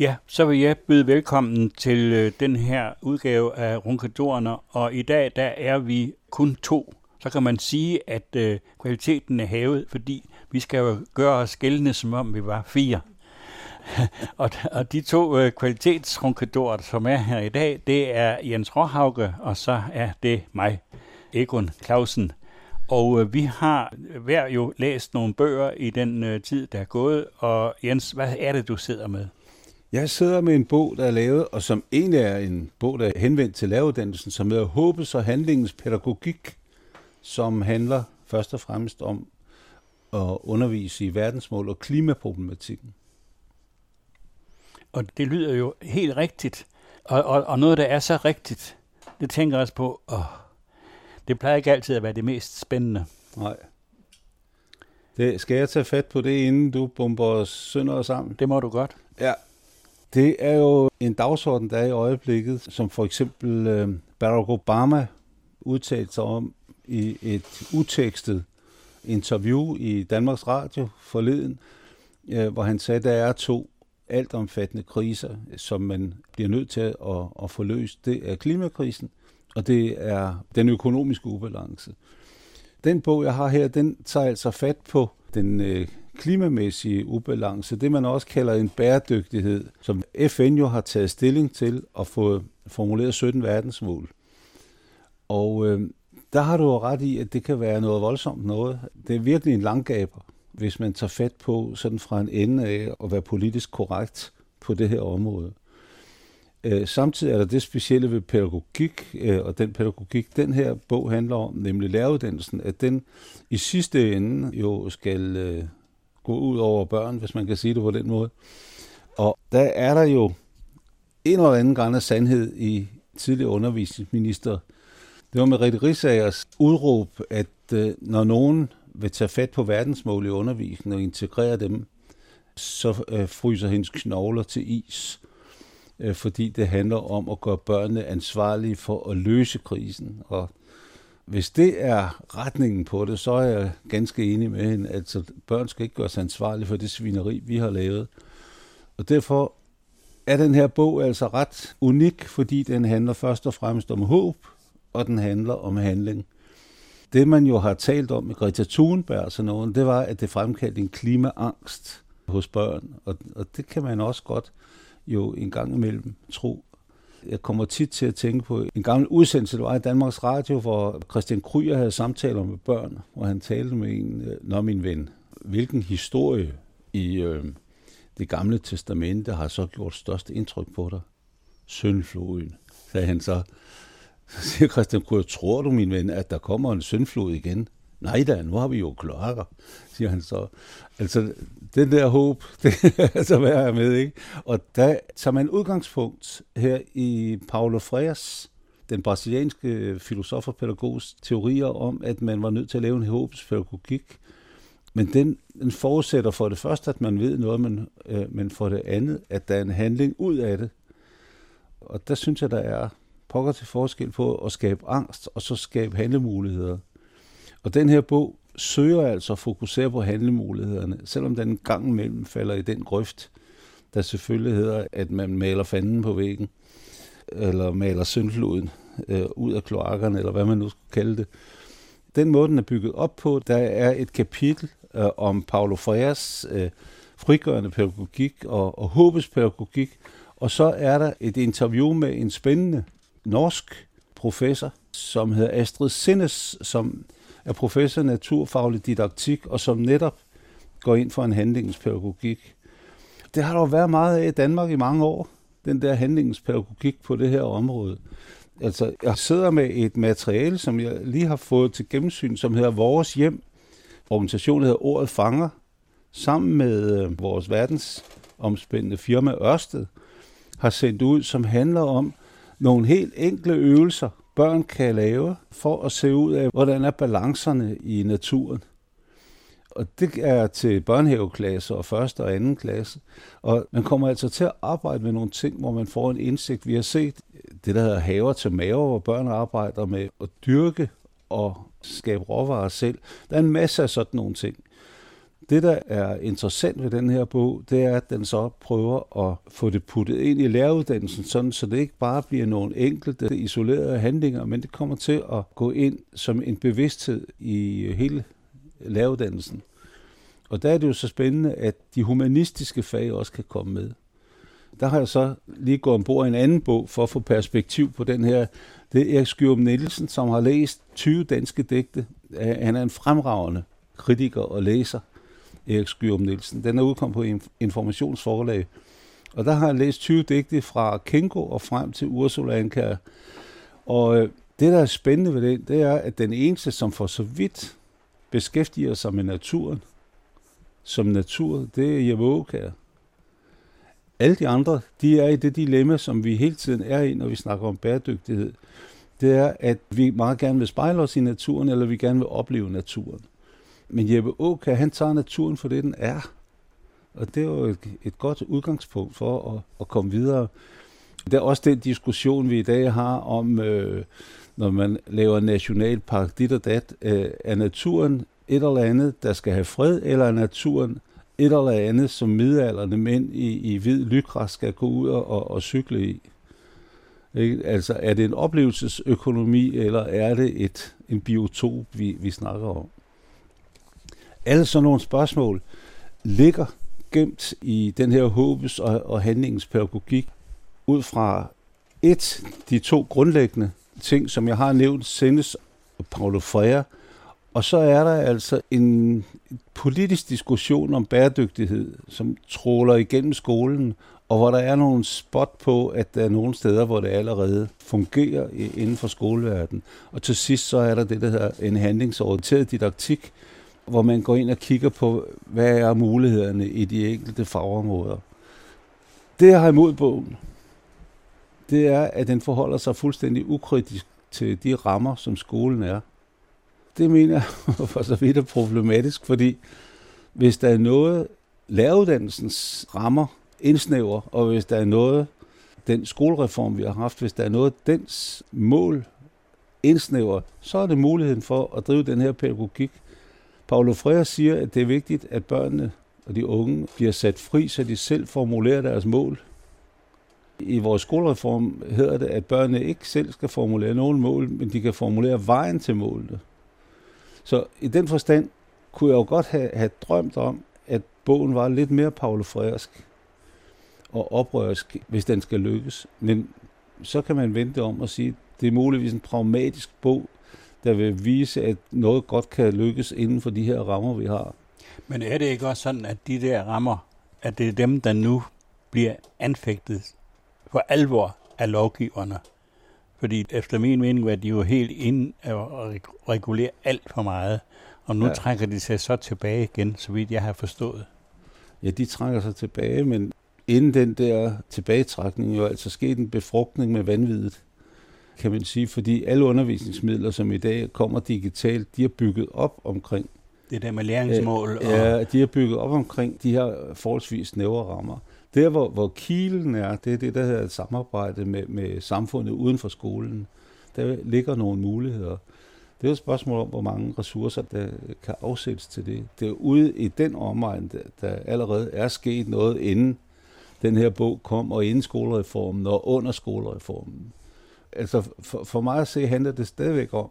Ja, så vil jeg byde velkommen til øh, den her udgave af Runkadorerne, og i dag der er vi kun to. Så kan man sige, at øh, kvaliteten er hævet, fordi vi skal jo gøre os gældende, som om vi var fire. og, og de to øh, kvalitetsrunkadorer, som er her i dag, det er Jens Råhauke, og så er det mig, Egon Clausen. Og øh, vi har hver jo læst nogle bøger i den øh, tid, der er gået. Og Jens, hvad er det, du sidder med? Jeg sidder med en bog, der er lavet, og som egentlig er en bog, der er henvendt til laveruddannelsen, som hedder Håbes og Handlingens Pædagogik, som handler først og fremmest om at undervise i verdensmål og klimaproblematikken. Og det lyder jo helt rigtigt. Og, og, og noget, der er så rigtigt, det tænker os på, åh, det plejer ikke altid at være det mest spændende. Nej. Det, skal jeg tage fat på det, inden du bomber os sønder sammen? Det må du godt. Ja. Det er jo en dagsorden, der er i øjeblikket, som for eksempel øh, Barack Obama udtalte sig om i et utekstet interview i Danmarks Radio forleden, øh, hvor han sagde, at der er to altomfattende kriser, som man bliver nødt til at, at få løst. Det er klimakrisen, og det er den økonomiske ubalance. Den bog, jeg har her, den tager altså fat på den øh, klimamæssige ubalance, det man også kalder en bæredygtighed, som FN jo har taget stilling til og fået formuleret 17 verdensmål. Og øh, der har du jo ret i, at det kan være noget voldsomt noget. Det er virkelig en langgaber, hvis man tager fat på sådan fra en ende af at være politisk korrekt på det her område. Øh, samtidig er der det specielle ved pædagogik, øh, og den pædagogik, den her bog handler om, nemlig læreruddannelsen, at den i sidste ende jo skal øh, gå ud over børn, hvis man kan sige det på den måde. Og der er der jo en eller anden grad af sandhed i tidligere undervisningsminister. Det var med Rette Risagers udråb, at øh, når nogen vil tage fat på verdensmål i undervisningen og integrere dem, så øh, fryser hendes knogler til is øh, fordi det handler om at gøre børnene ansvarlige for at løse krisen. Og hvis det er retningen på det, så er jeg ganske enig med hende. at børn skal ikke gøres ansvarlige for det svineri, vi har lavet. Og derfor er den her bog altså ret unik, fordi den handler først og fremmest om håb, og den handler om handling. Det man jo har talt om med Greta Thunberg og sådan noget, det var, at det fremkaldte en klimaangst hos børn. Og, og det kan man også godt jo en gang imellem tro. Jeg kommer tit til at tænke på en gammel udsendelse, der var i Danmarks Radio, hvor Christian Kryer havde samtaler med børn, hvor han talte med en, øh, Nå min ven, hvilken historie i øh, det gamle testamente har så gjort størst indtryk på dig? Søndfloden, sagde han så. Så siger Christian Kryer, tror du, min ven, at der kommer en søndflod igen? Nej da, nu har vi jo kloakker, siger han så. Altså, den der håb, det er altså værd med, ikke? Og der tager man udgangspunkt her i Paulo Freires, den brasilianske filosof og pædagogs teorier om, at man var nødt til at lave en håbspædagogik. Men den, den forudsætter for det første, at man ved noget, men, øh, men for det andet, at der er en handling ud af det. Og der synes jeg, der er pokker til forskel på at skabe angst, og så skabe handlemuligheder. Og den her bog søger altså at fokusere på handlemulighederne, selvom den gang imellem falder i den grøft, der selvfølgelig hedder, at man maler fanden på væggen, eller maler syndfloden øh, ud af kloakkerne, eller hvad man nu skal kalde det. Den måde, den er bygget op på, der er et kapitel øh, om Paulo Freires øh, frigørende pædagogik og, og håbets pædagogik, og så er der et interview med en spændende norsk professor, som hedder Astrid Sinnes, som er professor i naturfaglig didaktik, og som netop går ind for en handlingspædagogik. Det har der jo været meget af i Danmark i mange år, den der handlingspædagogik på det her område. Altså, jeg sidder med et materiale, som jeg lige har fået til gennemsyn, som hedder Vores Hjem. Organisationen hedder Ordet Fanger, sammen med øh, vores verdensomspændende firma Ørsted, har sendt ud, som handler om nogle helt enkle øvelser, børn kan lave for at se ud af, hvordan er balancerne i naturen. Og det er til børnehaveklasse og første og anden klasse. Og man kommer altså til at arbejde med nogle ting, hvor man får en indsigt. Vi har set det, der hedder haver til maver, hvor børn arbejder med at dyrke og skabe råvarer selv. Der er en masse af sådan nogle ting. Det, der er interessant ved den her bog, det er, at den så prøver at få det puttet ind i læreruddannelsen, sådan, så det ikke bare bliver nogle enkelte isolerede handlinger, men det kommer til at gå ind som en bevidsthed i hele læreruddannelsen. Og der er det jo så spændende, at de humanistiske fag også kan komme med. Der har jeg så lige gået ombord i en anden bog for at få perspektiv på den her. Det er Erik Skjørum Nielsen, som har læst 20 danske digte. Han er en fremragende kritiker og læser, Erik Skyrum Nielsen. Den er udkommet på informationsforlag. Og der har jeg læst 20 digte fra Kenko og frem til Ursula Anker. Og øh, det, der er spændende ved den, det er, at den eneste, som for så vidt beskæftiger sig med naturen, som natur, det er Jeppe Alle de andre, de er i det dilemma, som vi hele tiden er i, når vi snakker om bæredygtighed. Det er, at vi meget gerne vil spejle os i naturen, eller vi gerne vil opleve naturen. Men Jeppe Åka, han tager naturen for det, den er. Og det er jo et, et godt udgangspunkt for at, at komme videre. Det er også den diskussion, vi i dag har om, øh, når man laver nationalpark, dit og dat, øh, er naturen et eller andet, der skal have fred, eller er naturen et eller andet, som midalderne mænd i, i hvid lykras skal gå ud og, og cykle i? Ikke? Altså, er det en oplevelsesøkonomi, eller er det et, en biotop, vi, vi snakker om? Alle sådan nogle spørgsmål ligger gemt i den her håbes og, og handlingens pædagogik ud fra et, de to grundlæggende ting, som jeg har nævnt, sendes Paulo Freire, og så er der altså en politisk diskussion om bæredygtighed, som tråler igennem skolen, og hvor der er nogle spot på, at der er nogle steder, hvor det allerede fungerer inden for skoleverdenen. Og til sidst så er der det, der hedder en handlingsorienteret didaktik, hvor man går ind og kigger på, hvad er mulighederne i de enkelte fagområder. Det, jeg har imod bogen, det er, at den forholder sig fuldstændig ukritisk til de rammer, som skolen er. Det mener jeg for så vidt er problematisk, fordi hvis der er noget, læreruddannelsens rammer indsnæver, og hvis der er noget, den skolereform, vi har haft, hvis der er noget, dens mål indsnæver, så er det muligheden for at drive den her pædagogik Paulo Freire siger, at det er vigtigt, at børnene og de unge bliver sat fri, så de selv formulerer deres mål. I vores skolereform hedder det, at børnene ikke selv skal formulere nogen mål, men de kan formulere vejen til målene. Så i den forstand kunne jeg jo godt have, have drømt om, at bogen var lidt mere Paulo Freirsk og oprørsk, hvis den skal lykkes. Men så kan man vente om og sige, at det er muligvis en pragmatisk bog, der vil vise, at noget godt kan lykkes inden for de her rammer, vi har. Men er det ikke også sådan, at de der rammer, at det er dem, der nu bliver anfægtet for alvor af lovgiverne? Fordi efter min mening var de jo helt ind at regulere alt for meget, og nu ja. trækker de sig så tilbage igen, så vidt jeg har forstået. Ja, de trækker sig tilbage, men inden den der tilbagetrækning jo altså sket en befrugtning med vanvittigt kan man sige, fordi alle undervisningsmidler, som i dag kommer digitalt, de er bygget op omkring det der med læringsmål. Og... Ja, de er bygget op omkring de her forholdsvis snævre rammer. Der, hvor, hvor kilen er, det er det, der hedder et samarbejde med, med samfundet uden for skolen. Der ligger nogle muligheder. Det er jo et spørgsmål om, hvor mange ressourcer, der kan afsættes til det. Det er ude i den omegn, der, der allerede er sket noget, inden den her bog kom, og inden skolereformen og under skolereformen. Altså for, for mig at se handler det stadigvæk om,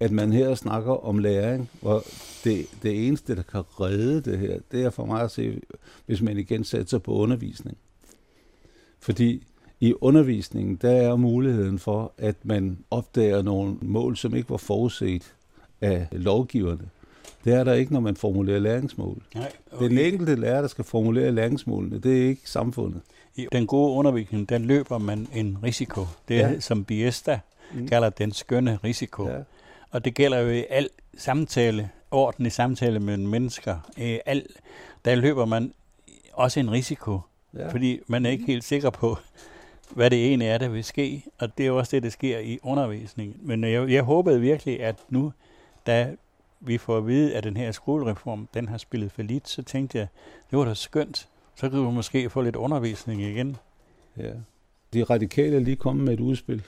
at man her snakker om læring, hvor det, det eneste, der kan redde det her, det er for mig at se, hvis man igen sætter på undervisning. Fordi i undervisningen, der er muligheden for, at man opdager nogle mål, som ikke var forudset af lovgiverne. Det er der ikke, når man formulerer læringsmål. Nej, okay. Det den enkelte lærer, der skal formulere læringsmålene. Det er ikke samfundet. I den gode undervisning, der løber man en risiko. Det er, ja. som Biesta mm. kalder den skønne risiko. Ja. Og det gælder jo i al samtale, ordentlig samtale med mennesker. I al, der løber man også en risiko, ja. fordi man er ikke helt sikker på, hvad det egentlig er, der vil ske. Og det er jo også det, der sker i undervisningen. Men jeg, jeg håbede virkelig, at nu, da vi får at vide, at den her skolereform, den har spillet for lidt, så tænkte jeg, det var da skønt, så kan du måske få lidt undervisning igen. Ja. De radikale er lige kommet med et udspil.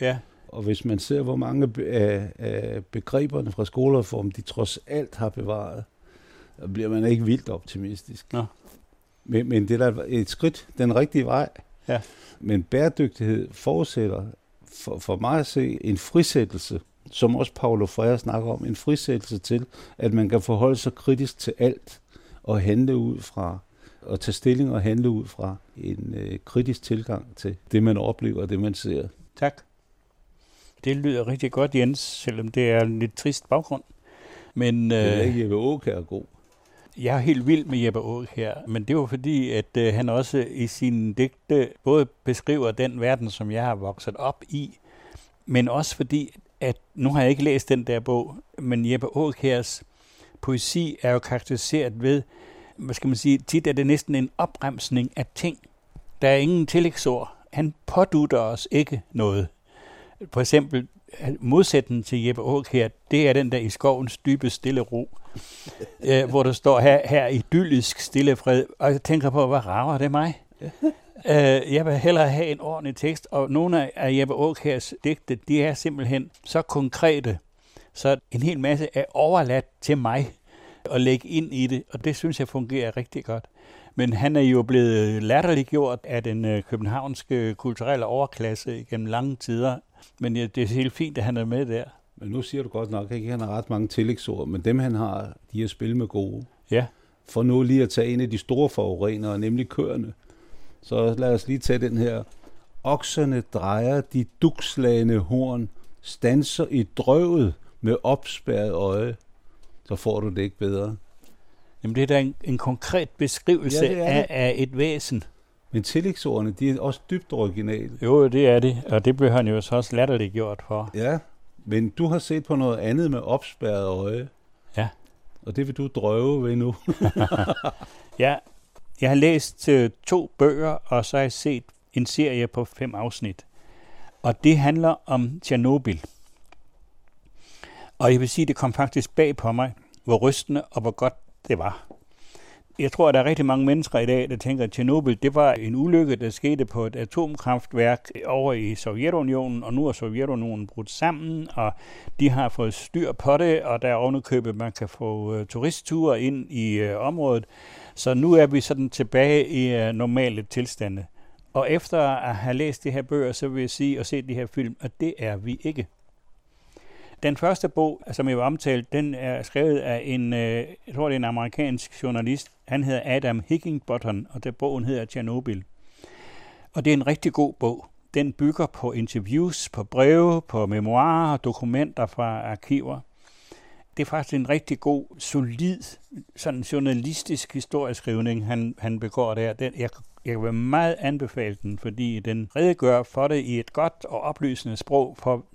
Ja. Og hvis man ser, hvor mange af, af begreberne fra skolereformen, de trods alt har bevaret, så bliver man ikke vildt optimistisk. Nå. Men, men det er da et skridt den rigtige vej. Ja. Men bæredygtighed forudsætter for, for mig at se en frisættelse, som også Paulo Freire snakker om, en frisættelse til, at man kan forholde sig kritisk til alt og handle ud fra og tage stilling og handle ud fra en øh, kritisk tilgang til det, man oplever og det, man ser. Tak. Det lyder rigtig godt, Jens, selvom det er en lidt trist baggrund. Men Det er øh, ikke Jeppe Aukær god. jeg er helt vild med Jeppe Aak her, men det var fordi, at øh, han også i sine digte både beskriver den verden, som jeg har vokset op i, men også fordi, at nu har jeg ikke læst den der bog, men Jeppe Aakjærs poesi er jo karakteriseret ved, hvad skal man sige, tit er det næsten en opremsning af ting. Der er ingen tillægsord. Han pådutter os ikke noget. For eksempel, modsætningen til Jeppe Aakjær, det er den der i skovens dybe stille ro, øh, hvor der står her, her idyllisk stille fred, og jeg tænker på, hvad rager det mig? Øh, jeg vil hellere have en ordentlig tekst, og nogle af- Jeppe Aakjærs digte, de er simpelthen så konkrete, så en hel masse er overladt til mig at lægge ind i det, og det synes jeg fungerer rigtig godt. Men han er jo blevet latterliggjort af den øh, københavnske kulturelle overklasse gennem lange tider, men det er helt fint, at han er med der. Men nu siger du godt nok, ikke? Han har ret mange tillægsord, men dem han har, de er spil med gode. Ja, For nu lige at tage en af de store forurenere, nemlig køerne. Så lad os lige tage den her. Okserne drejer de dukslagende horn, stanser i drøvet med opspærret øje. Så får du det ikke bedre. Jamen, det er da en, en konkret beskrivelse Ja, det af, af et væsen. Men tillægsordene, de er også dybt originale. Jo, det er det, og det blev han jo så også latterliggjort for. Ja, men du har set på noget andet med opspærret øje. Ja. Og det vil du drøve ved nu. Ja, jeg har læst øh, to bøger, og så har jeg set en serie på fem afsnit. Og det handler om Tjernobyl. Og jeg vil sige, det kom faktisk bag på mig, hvor rystende og hvor godt det var. Jeg tror, at der er rigtig mange mennesker i dag, der tænker, at Tjernobyl det var en ulykke, der skete på et atomkraftværk over i Sovjetunionen, og nu er Sovjetunionen brudt sammen, og de har fået styr på det, og der er ovenikøbet, man kan få uh, turistture ind i uh, området. Så nu er vi sådan tilbage i uh, normale tilstande. Og efter at have læst de her bøger, så vil jeg sige og set de her film, at det er vi ikke. Den første bog, som jeg var omtalt, den er skrevet af en, øh, jeg tror det er en amerikansk journalist. Han hedder Adam Higginbottom, og der bogen hedder Tjernobyl. Og det er en rigtig god bog. Den bygger på interviews, på breve, på memoarer og dokumenter fra arkiver. Det er faktisk en rigtig god, solid, sådan journalistisk historieskrivning, han, han begår der. Den, jeg, jeg vil meget anbefale den, fordi den redegør for det i et godt og oplysende sprog for,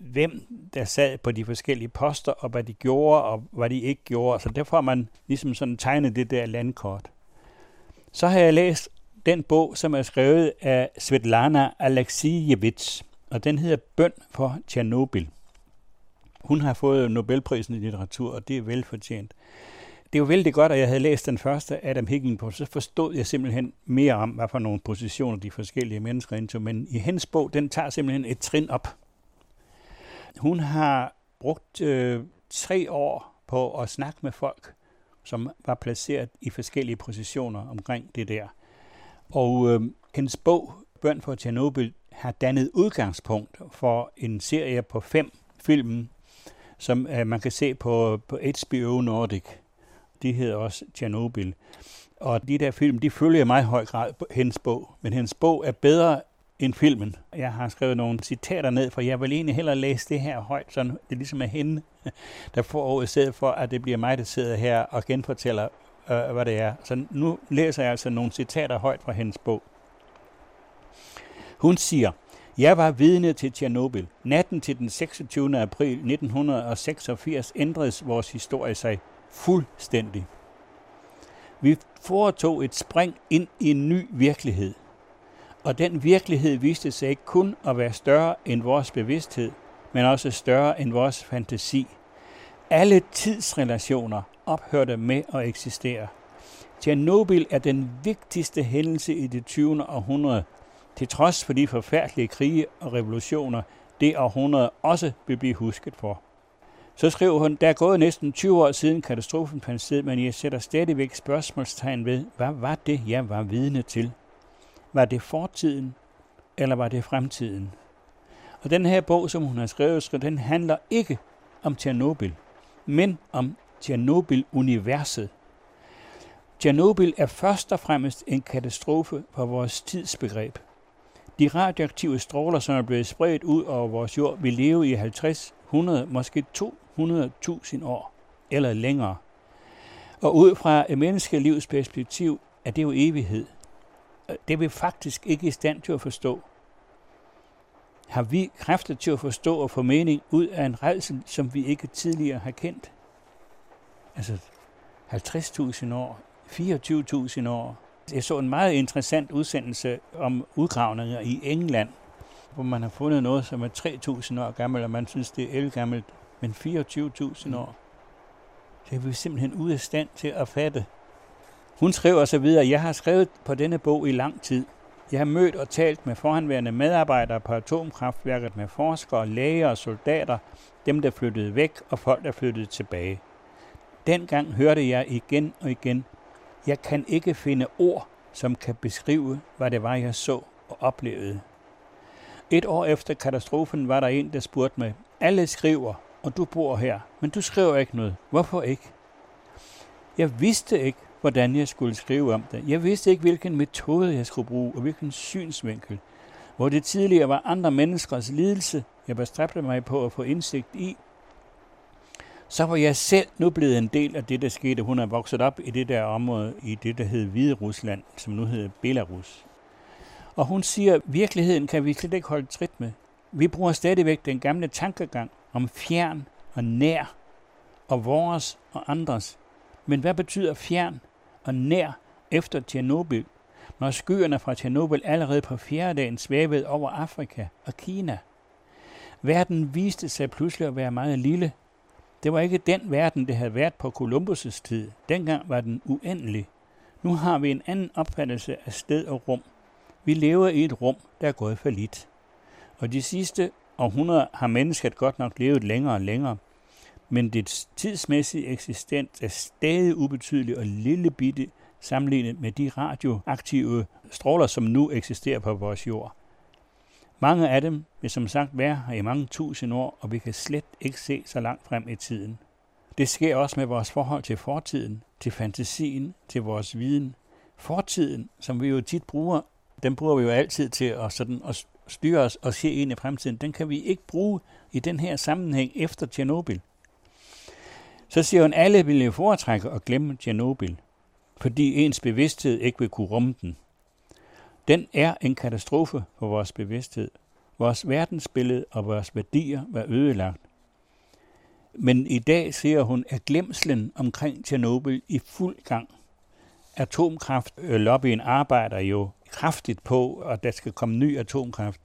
hvem der sad på de forskellige poster, og hvad de gjorde, og hvad de ikke gjorde. Så der får man ligesom sådan tegnet det der landkort. Så har jeg læst den bog, som er skrevet af Svetlana Alexievich, og den hedder Bøn for Tjernobyl. Hun har fået Nobelprisen i litteratur, og det er velfortjent. Det er jo vældig godt, at jeg havde læst den første Adam Higginbottom, så forstod jeg simpelthen mere om, hvad for nogle positioner de forskellige mennesker indtog. Men i hendes bog, den tager simpelthen et trin op. Hun har brugt øh, tre år på at snakke med folk, som var placeret i forskellige positioner omkring det der. Og øh, hendes bog, Børn for Tjernobyl, har dannet udgangspunkt for en serie på fem film, som øh, man kan se på, på HBO Nordic. De hedder også Tjernobyl. Og de der film, de følger i meget høj grad hendes bog. Men hendes bog er bedre end filmen. Jeg har skrevet nogle citater ned, for jeg vil egentlig hellere læse det her højt, så det ligesom er hende, der får ordet, i stedet for, at det bliver mig, der sidder her og genfortæller, øh, hvad det er. Så nu læser jeg altså nogle citater højt fra hendes bog. Hun siger, jeg var vidne til Tjernobyl. Natten til den 26. april 1986 ændredes vores historie sig fuldstændig. Vi foretog et spring ind i en ny virkelighed. Og den virkelighed viste sig ikke kun at være større end vores bevidsthed, men også større end vores fantasi. Alle tidsrelationer ophørte med at eksistere. Tjernobyl er den vigtigste hændelse i det 20. århundrede, til trods for de forfærdelige krige og revolutioner, det århundrede også vil blive husket for. Så skriver hun, der er gået næsten 20 år siden katastrofen fandt sted, men jeg sætter stadigvæk spørgsmålstegn ved, hvad var det, jeg var vidne til? Var det fortiden, eller var det fremtiden? Og den her bog, som hun har skrevet, den handler ikke om Tjernobyl, men om Tjernobyl-universet. Tjernobyl er først og fremmest en katastrofe for vores tidsbegreb. De radioaktive stråler, som er blevet spredt ud over vores jord, vil leve i 50, 100, måske 200.000 år eller længere. Og ud fra et menneskelivs perspektiv er det jo evighed. Det er vi faktisk ikke i stand til at forstå. Har vi kræfter til at forstå og få mening ud af en redsel, som vi ikke tidligere har kendt? Altså 50.000 år, 24.000 år. Jeg så en meget interessant udsendelse om udgravninger i England, hvor man har fundet noget, som er 3.000 år gammelt, og man synes, det er elgammelt, men 24.000 år. Det er vi simpelthen ude af stand til at fatte. Hun skriver så videre, jeg har skrevet på denne bog i lang tid. Jeg har mødt og talt med forhandværende medarbejdere på atomkraftværket med forskere, læger og soldater, dem der flyttede væk og folk der flyttede tilbage. Dengang hørte jeg igen og igen, jeg kan ikke finde ord, som kan beskrive, hvad det var, jeg så og oplevede. Et år efter katastrofen var der en, der spurgte mig, alle skriver, og du bor her, men du skriver ikke noget. Hvorfor ikke? Jeg vidste ikke, hvordan jeg skulle skrive om det. Jeg vidste ikke, hvilken metode jeg skulle bruge, og hvilken synsvinkel. Hvor det tidligere var andre menneskers lidelse, jeg bestræbte mig på at få indsigt i, så var jeg selv nu blevet en del af det, der skete. Hun er vokset op i det der område, i det, der hed Hvide Rusland, som nu hedder Belarus. Og hun siger, at virkeligheden kan vi slet ikke holde trit med. Vi bruger stadigvæk den gamle tankegang om fjern og nær, og vores og andres. Men hvad betyder fjern og nær efter Tjernobyl, når skyerne fra Tjernobyl allerede på fjerde dagen svævede over Afrika og Kina? Verden viste sig pludselig at være meget lille. Det var ikke den verden, det havde været på Columbus' tid. Dengang var den uendelig. Nu har vi en anden opfattelse af sted og rum. Vi lever i et rum, der er gået for lidt. Og de sidste århundreder har mennesket godt nok levet længere og længere, men dets tidsmæssige eksistens er stadig ubetydelig og lille bitte sammenlignet med de radioaktive stråler, som nu eksisterer på vores jord. Mange af dem vil som sagt være her i mange tusind år, og vi kan slet ikke se så langt frem i tiden. Det sker også med vores forhold til fortiden, til fantasien, til vores viden. Fortiden, som vi jo tit bruger, den bruger vi jo altid til at, sådan, at styre os og se ind i fremtiden. Den kan vi ikke bruge i den her sammenhæng efter Tjernobyl. Så siger hun, alle ville foretrække at glemme Tjernobyl, fordi ens bevidsthed ikke vil kunne rumme den. Den er en katastrofe for vores bevidsthed. Vores verdensbillede og vores værdier var ødelagt. Men i dag ser hun, at glemslen omkring Tjernobyl i fuld gang. Atomkraftlobbyen arbejder jo kraftigt på, at der skal komme ny atomkraft.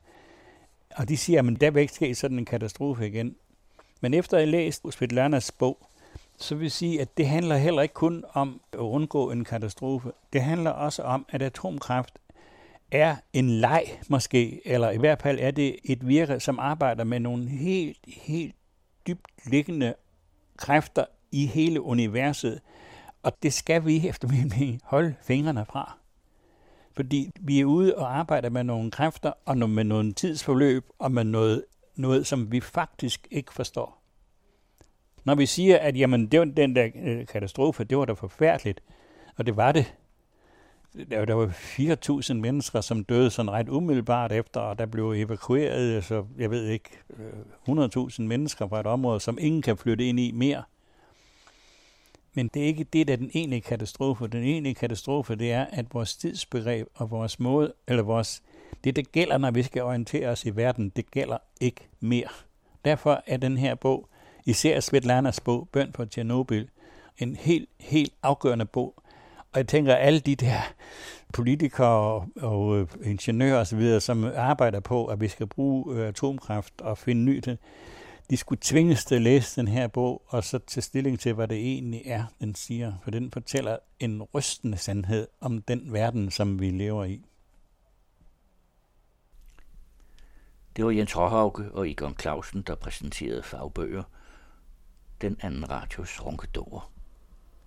Og de siger, at der vil ikke ske sådan en katastrofe igen. Men efter at have læst Svetlanas bog, så vil sige, at det handler heller ikke kun om at undgå en katastrofe. Det handler også om, at atomkraft er en leg måske, eller i hvert fald er det et virke, som arbejder med nogle helt, helt dybt liggende kræfter i hele universet. Og det skal vi efter min mening holde fingrene fra. Fordi vi er ude og arbejder med nogle kræfter, og med nogle tidsforløb, og med noget, noget som vi faktisk ikke forstår. Når vi siger, at jamen, det var den der øh, katastrofe, det var da forfærdeligt, og det var det. Der, der var 4.000 mennesker, som døde sådan ret umiddelbart efter, og der blev evakueret, så jeg ved ikke, øh, 100.000 mennesker fra et område, som ingen kan flytte ind i mere. Men det er ikke det, der er den egentlige katastrofe. Den egentlige katastrofe, det er, at vores tidsbegreb og vores måde, eller vores, det, der gælder, når vi skal orientere os i verden, det gælder ikke mere. Derfor er den her bog især Svetlanas bog, Bøn på Tjernobyl, en helt, helt afgørende bog. Og jeg tænker, at alle de der politikere og, og øh, ingeniører osv., som arbejder på, at vi skal bruge øh, atomkraft og finde ny til, de skulle tvinges til at læse den her bog, og så tage stilling til, hvad det egentlig er, den siger. For den fortæller en rystende sandhed om den verden, som vi lever i. Det var Jens Råhauke og Egon Clausen, der præsenterede fagbøger – den anden radios ronkedorer.